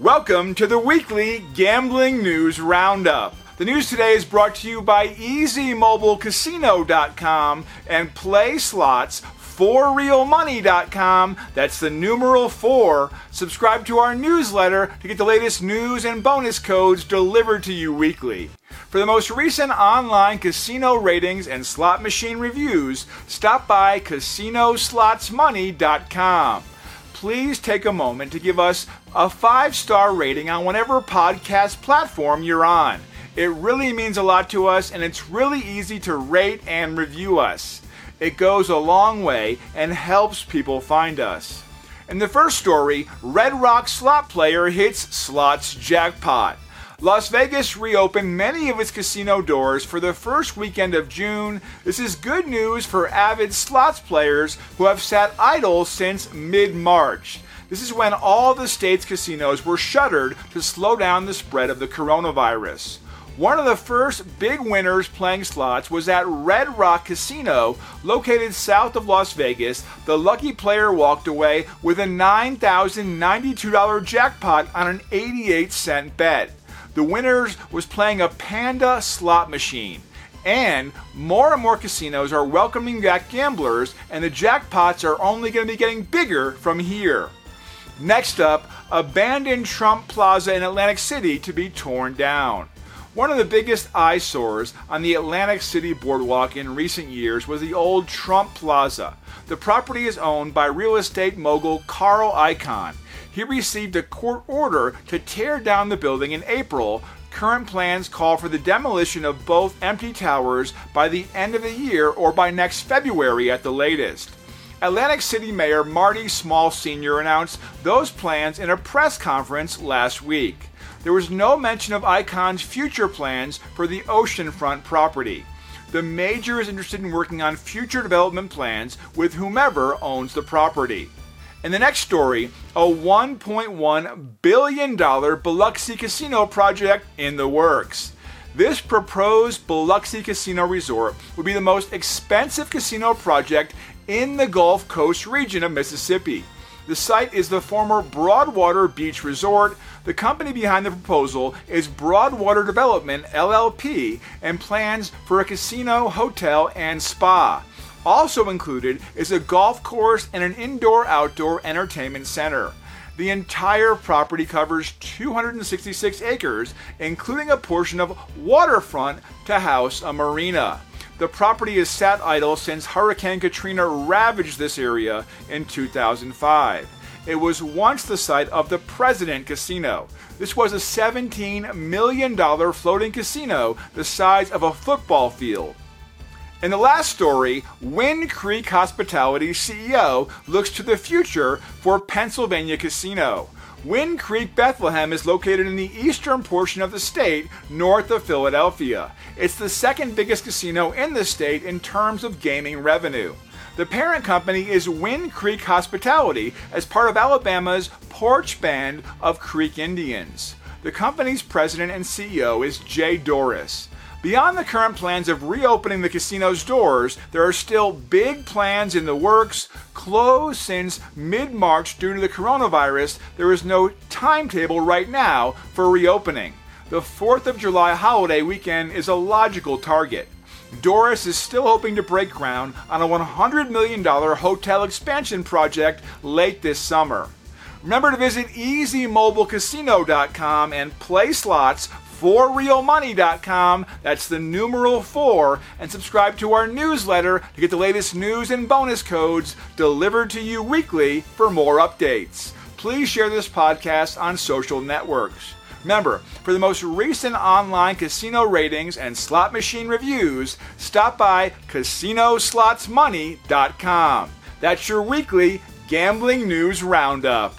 Welcome to the weekly Gambling News Roundup. The news today is brought to you by EasyMobileCasino.com and PlaySlots. ForRealMoney.com. That's the numeral 4. Subscribe to our newsletter to get the latest news and bonus codes delivered to you weekly. For the most recent online casino ratings and slot machine reviews, stop by CasinoSlotsMoney.com please take a moment to give us a five star rating on whatever podcast platform you're on. It really means a lot to us, and it's really easy to rate and review us. It goes a long way and helps people find us. In the first story, Red Rock slot player hits slots jackpot. Las Vegas reopened many of its casino doors for the first weekend of June. This is good news for avid slots players who have sat idle since mid March. This is when all the state's casinos were shuttered to slow down the spread of the coronavirus. One of the first big winners playing slots was at Red Rock Casino, located south of Las Vegas. The lucky player walked away with a $9,092 jackpot on an 88 cent bet. The winners was playing a Panda slot machine. And more and more casinos are welcoming back gamblers, and the jackpots are only going to be getting bigger from here. Next up, abandoned Trump Plaza in Atlantic City to be torn down. One of the biggest eyesores on the Atlantic City boardwalk in recent years was the old Trump Plaza. The property is owned by real estate mogul Carl Icahn. He received a court order to tear down the building in April. Current plans call for the demolition of both empty towers by the end of the year or by next February at the latest. Atlantic City Mayor Marty Small Sr. announced those plans in a press conference last week there was no mention of Icahn's future plans for the oceanfront property. The major is interested in working on future development plans with whomever owns the property. In the next story, a $1.1 billion Biloxi casino project in the works. This proposed Biloxi Casino Resort would be the most expensive casino project in the Gulf Coast region of Mississippi. The site is the former Broadwater Beach Resort. The company behind the proposal is Broadwater Development LLP and plans for a casino, hotel, and spa. Also included is a golf course and an indoor outdoor entertainment center. The entire property covers 266 acres, including a portion of waterfront to house a marina. The property has sat idle since Hurricane Katrina ravaged this area in 2005. It was once the site of the President Casino. This was a $17 million floating casino the size of a football field. In the last story, Wind Creek Hospitality CEO looks to the future for Pennsylvania Casino. Wind Creek Bethlehem is located in the eastern portion of the state, north of Philadelphia. It's the second biggest casino in the state in terms of gaming revenue. The parent company is Wind Creek Hospitality as part of Alabama's Poarch Band of Creek Indians. The company's president and CEO is Jay Dorris. Beyond the current plans of reopening the casino's doors, there are still big plans in the works. Closed since mid March due to the coronavirus, there is no timetable right now for reopening. The 4th of July holiday weekend is a logical target. Dorris is still hoping to break ground on a $100 million hotel expansion project late this summer. Remember to visit EasyMobileCasino.com and play slots forrealmoney.com. That's the numeral four. And subscribe to our newsletter to get the latest news and bonus codes delivered to you weekly for more updates. Please share this podcast on social networks. Remember, for the most recent online casino ratings and slot machine reviews, stop by CasinoSlotsMoney.com. That's your weekly gambling news roundup.